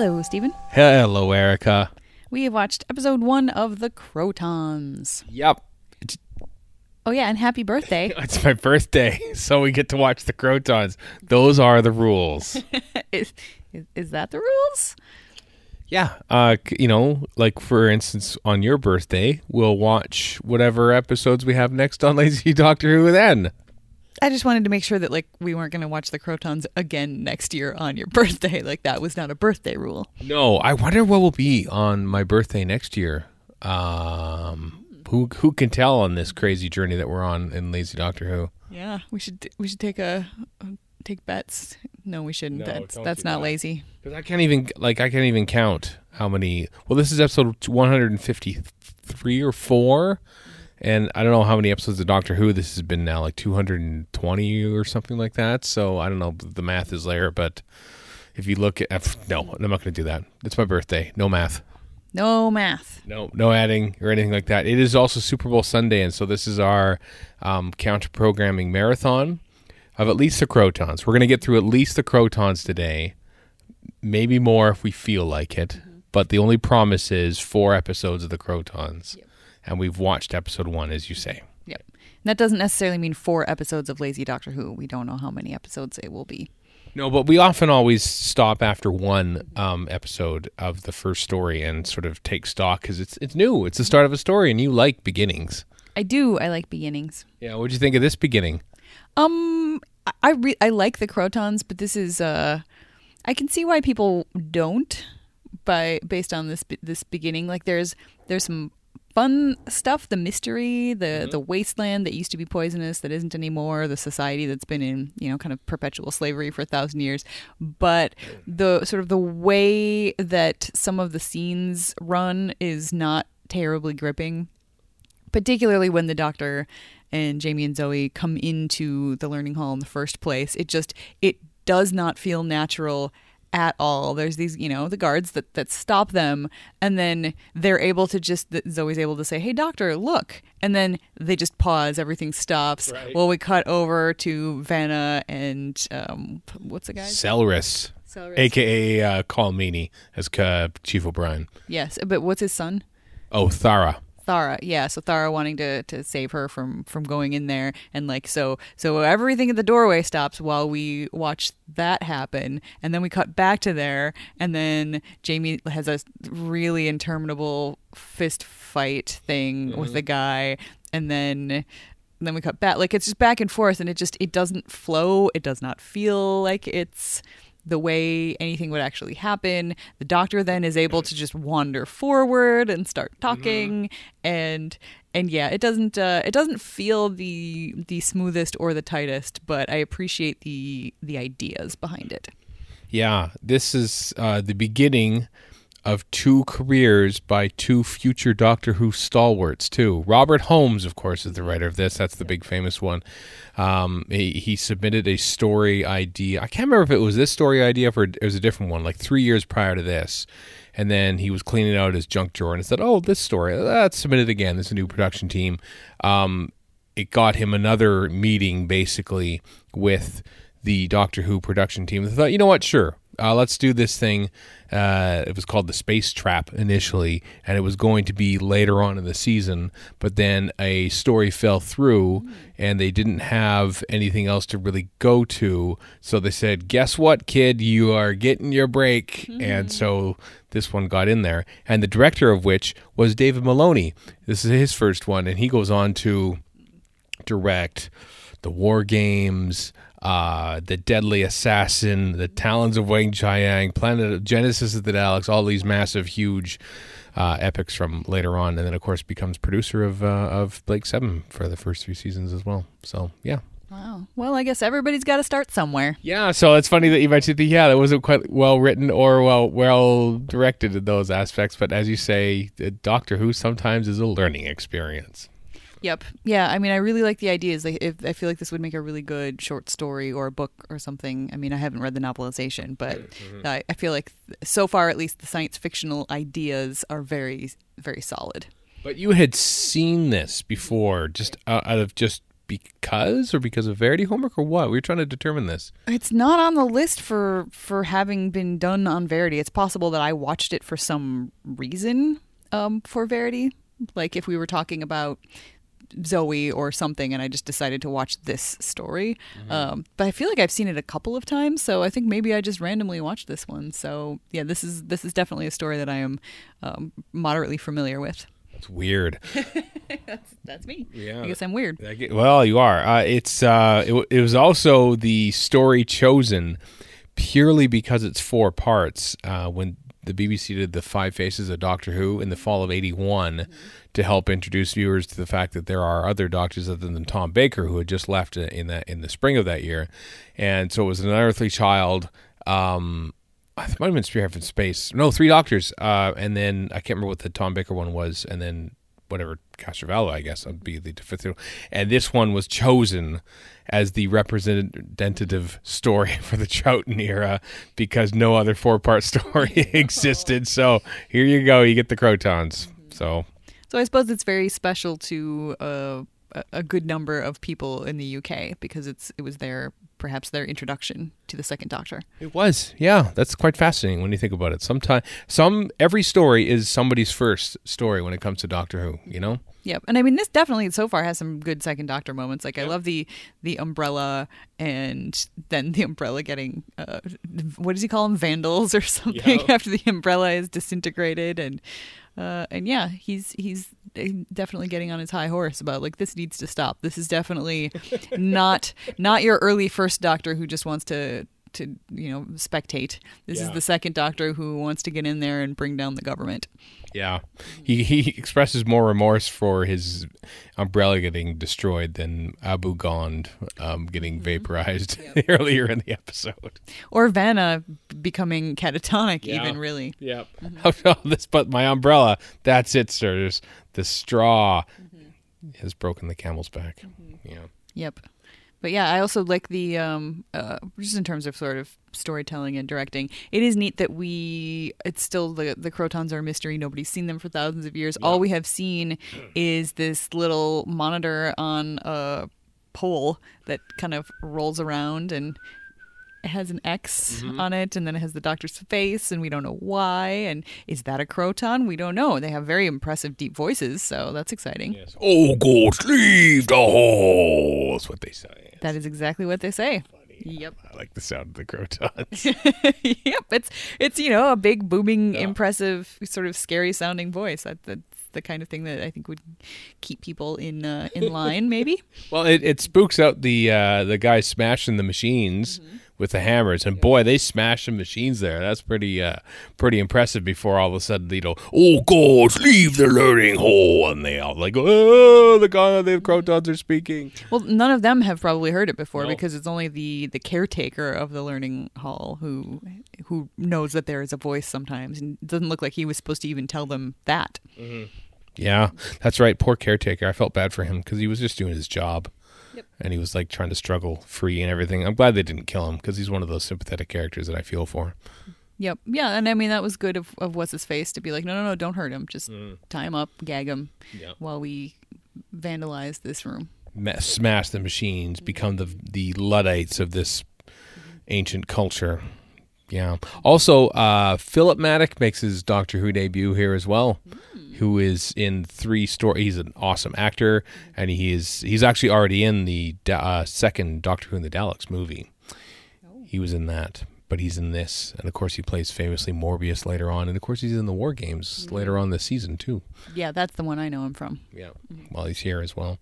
Hello, Steven. Hello, Erika. We have watched episode one of The Krotons. Yep. Oh, yeah, and happy birthday. it's my birthday, so we get to watch the Krotons. Those are the rules. is, is, is that the rules? yeah. Uh, you know, like for instance, on your birthday, we'll watch whatever episodes we have next on Lazy Doctor Who then. I just wanted to make sure that like we weren't going to watch The Krotons again next year on your birthday. Like that was not a birthday rule. No, I wonder what will be on my birthday next year. Um, who who can tell on this crazy journey that we're on in Lazy Doctor Who? Yeah, we should we should take a take bets. No, we shouldn't. No, that's that's not that. lazy. Because I can't even like I can't even count how many. Well, this is episode one hundred and fifty three or four, and I don't know how many episodes of Doctor Who this has been now, like two hundred and twenty or something like that. So I don't know. The math is there, but if you look at no, I'm not going to do that. It's my birthday. No math. No math. No, no adding or anything like that. It is also Super Bowl Sunday, and so this is our um, counter programming marathon of at least the Krotons. We're going to get through at least the Krotons today, maybe more if we feel like it. But the only promise is four episodes of the Krotons, and we've watched episode one, as you say. Yep. And that doesn't necessarily mean four episodes of Lazy Doctor Who. We don't know how many episodes it will be. No, but we often always stop after one um, episode of the first story and sort of take stock because it's it's new. It's the start of a story, and you like beginnings. I do. I like beginnings. Yeah, What do you think of this beginning? Um, I re- I like the Krotons, but this is uh, I can see why people don't by based on this this beginning. Like there's there's some fun stuff, the mystery, the mm-hmm. the wasteland that used to be poisonous that isn't anymore, the society that's been in you know kind of perpetual slavery for a thousand years. But mm. the sort of the way that some of the scenes run is not terribly gripping particularly when the doctor and Jamie and Zoe come into the learning hall in the first place. It just it does not feel natural at all. There's these, you know, the guards that that stop them and then they're able to just Zoe's able to say, "Hey doctor, look." And then they just pause, everything stops. Right. Well, we cut over to Vana and um what's the Selris, Selris. aka uh, Colm Meaney, as uh, Chief O'Brien. Yes, but what's his son? Oh, Thara. Thara, yeah. So Thara wanting to to save her from from going in there, and like so so everything at the doorway stops while we watch that happen, and then we cut back to there, and then Jamie has a really interminable fist fight thing with mm-hmm. the guy, and then. then we cut back like it's just back and forth and it just it doesn't flow it does not feel like it's the way anything would actually happen. The doctor then is able to just wander forward and start talking, and and yeah, it doesn't uh, it doesn't feel the the smoothest or the tightest, but I appreciate the the ideas behind it. Yeah, this is uh, the beginning of two careers by two future Doctor Who stalwarts, too. Robert Holmes, of course, is the writer of this. That's the big famous one. Um, he, he submitted a story idea. I can't remember if it was this story idea or it was a different one, like three years prior to this. And then he was cleaning out his junk drawer and said, Oh, this story, let's submit it again. This is a new production team. Um, it got him another meeting basically with the Doctor Who production team. They thought, you know what, sure, uh, let's do this thing. Uh, it was called the Space Trap initially, and it was going to be later on in the season. But then a story fell through, and they didn't have anything else to really go to. So they said, "Guess what, kid? You are getting your break." And so this one got in there, and the director of which was David Maloney. This is his first one, and he goes on to direct the War Games, uh, the Deadly Assassin, the Talons of Weng-Chiang, Planet of Genesis of the Daleks, all these massive, huge uh, epics from later on, and then of course becomes producer of uh, of Blake Seven for the first three seasons as well. So yeah. Wow. Well, I guess everybody's got to start somewhere. Yeah, so it's funny that you mentioned the yeah, that wasn't quite well written or well well directed in those aspects, but as you say, Doctor Who sometimes is a learning experience. Yep. Yeah. I mean, I really like the ideas. Like, if I feel like this would make a really good short story or a book or something. I mean, I haven't read the novelization, but I, I feel like th- so far, at least, the science fictional ideas are very, very solid. But you had seen this before, just out out of just because or because of Verity homework or what? We were trying to determine this. It's not on the list for for having been done on Verity. It's possible that I watched it for some reason um, for Verity, like if we were talking about Zoe or something, and I just decided to watch this story. Um, but I feel like I've seen it a couple of times, so I think maybe I just randomly watched this one. So yeah, this is this is definitely a story that I am um, moderately familiar with. It's weird. That's that's me. Yeah. I guess I'm weird. Get- Well, you are. Uh, it's uh, it, it was also the story chosen purely because it's four parts. Uh, when the BBC did the Five Faces of Doctor Who in the fall of '81 to help introduce viewers to the fact that there are other doctors other than Tom Baker who had just left in that in the spring of that year, and so it was an unearthly child. Um, it might have been Spearhead from Space. No, three doctors. Uh, and then I can't remember what the Tom Baker one was. And then whatever Castrovalva, I guess, would be the one. And this one was chosen as the representative story for the Troughton era because no other four part story existed. So here you go. You get the Krotons. So So I suppose it's very special to uh, a good number of people in the UK because it's it was their perhaps their introduction to the Second Doctor. It was, yeah. That's quite fascinating when you think about it. Sometimes, some every story is somebody's first story when it comes to Doctor Who. You know, Yep, and I mean this definitely so far has some good Second Doctor moments. Like I love the the umbrella and then the umbrella getting uh, what does he call them vandals or something Yeah. after the umbrella is disintegrated and. Uh, and yeah, he's he's definitely getting on his high horse about like this needs to stop. This is definitely not not your early first doctor who just wants to to you know spectate. This is the second doctor who wants to get in there and bring down the government. yeah. He he expresses more remorse for his umbrella getting destroyed than Abu Gond um, getting mm-hmm. vaporized earlier in the episode. Or Vana becoming catatonic, Yeah. even really. Yep. Mm-hmm. Oh, no, this but my umbrella. That's it, sirs. The straw mm-hmm. has broken the camel's back. Yeah. Yep. But yeah, I also like the um uh just in terms of sort of storytelling and directing. It is neat that we it's still the the Krotons are a mystery. Nobody's seen them for thousands of years. All we have seen is this little monitor on a pole that kind of rolls around and it has an X on it, and then it has the doctor's face, and we don't know why. And is that a Kroton? We don't know. They have very impressive deep voices, so that's exciting. Yes. Oh, God, leave the hall. That's what they say. That is exactly what they say. Yep. I like the sound of the Krotons. yep. It's it's you know a big booming, impressive, sort of scary sounding voice. That, that's the kind of thing that I think would keep people in uh, in line. Maybe. well, it, it spooks out the uh, the guys smashing the machines with the hammers, and boy, they smash some machines there. That's pretty uh, pretty impressive. Before all of a sudden, they go, "Oh God, leave the learning hall," and they all like, "Oh, the god, the Krotons are speaking." Well, none of them have probably heard it before No. because it's only the the caretaker of the learning hall who who knows that there is a voice sometimes, and it doesn't look like he was supposed to even tell them that. Yeah, that's right. Poor caretaker. I felt bad for him because he was just doing his job. And he was like trying to struggle free and everything. I'm glad they didn't kill him because he's one of those sympathetic characters that I feel for. Yep. Yeah, and I mean that was good of, of what's his face to be like, no, no, no, don't hurt him. Just Mm. tie him up, gag him, Yeah. while we vandalize this room. Smash the machines, become the the luddites of this ancient culture. Yeah. Also, uh, Philip Madoc makes his Doctor Who debut here as well. Who is in three stories? He's an awesome actor, and he is he's actually already in the uh, second Doctor Who in the Daleks movie. He was in that, but he's in this, and of course he plays famously Morbius later on, and of course he's in the War Games later on this season too. Yeah, that's the one I know him from. Yeah. While he's here as well.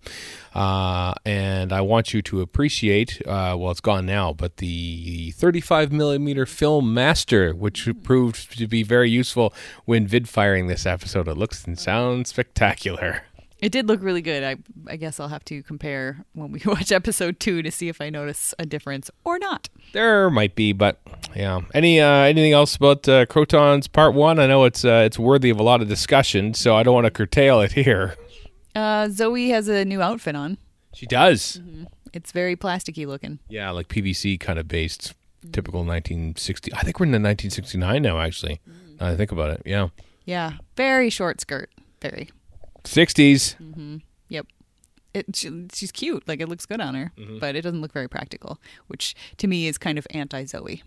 Uh, and I want you to appreciate, uh, well, it's gone now, but the 35 millimeter film master, which proved to be very useful when vid firing this episode. It looks and sounds spectacular. It did look really good. I I guess I'll have to compare when we watch episode two to see if I notice a difference or not. There might be, but yeah. Any uh, anything else about uh, Krotons Part One? I know it's uh, it's worthy of a lot of discussion, so I don't want to curtail it here. Uh, Zoe has a new outfit on. She does, It's very plasticky looking. yeah, like PVC kind of based, typical 1960. I think we're in the 1969 now. Actually, now that I think about it, yeah, Yeah, very short skirt. Very. 60s. Yep. it she, she's cute. Like it looks good on her, Mm-hmm. but it doesn't look very practical, which to me is kind of anti Zoe.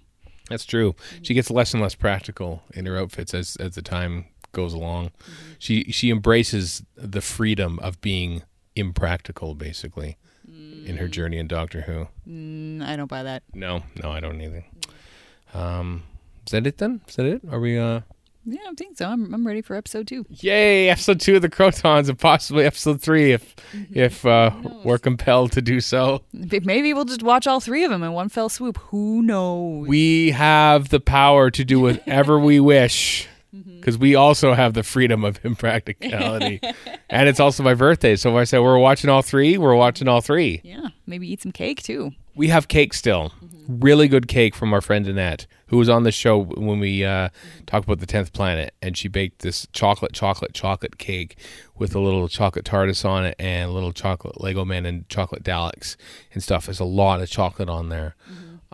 That's true. She gets less and less practical in her outfits as as the time goes along. She she embraces the freedom of being impractical, basically, in her journey in Doctor Who. Mm, I don't buy that. No, no, I don't either. Um, is that it then? Is that it? Are we? uh Yeah, I think so. I'm I'm ready for episode two. Yay! Episode two of the Krotons, and possibly episode three if if uh, we're compelled to do so. Maybe we'll just watch all three of them in one fell swoop. Who knows? We have the power to do whatever we wish because we also have the freedom of impracticality. and it's also my birthday. So if I say we're watching all three, we're watching all three. yeah, maybe eat some cake too. We have cake still. Really good cake from our friend Annette, who was on the show when we uh, talked about the 10th planet. And she baked this chocolate, chocolate, chocolate cake with a little chocolate TARDIS on it and a little chocolate Lego Man and chocolate Daleks and stuff. There's a lot of chocolate on there.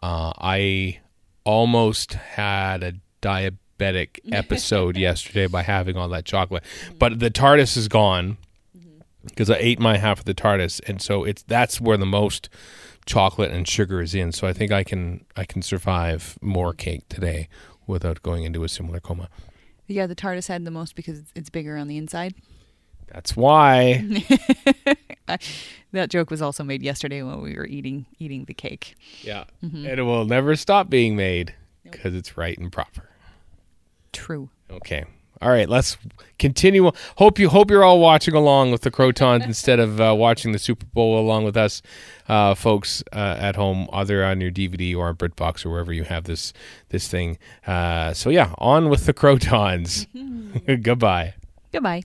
Uh, I almost had a diabetic episode yesterday by having all that chocolate, but the TARDIS is gone because I ate my half of the TARDIS, and so it's that's where the most chocolate and sugar is in. So I think I can I can survive more cake today without going into a similar coma. Yeah, the TARDIS had the most because it's- bigger on the inside. That's why. That joke was also made yesterday when we were eating eating the cake. yeah, mm-hmm. and it will never stop being made because it's right and proper. True. Okay. All right, let's continue. Hope you hope you're all watching along with the Krotons instead of uh, watching the Super Bowl along with us, uh, folks uh, at home, either on your DVD or on BritBox or wherever you have this this thing. Uh, so yeah, on with the Krotons. Goodbye. Goodbye.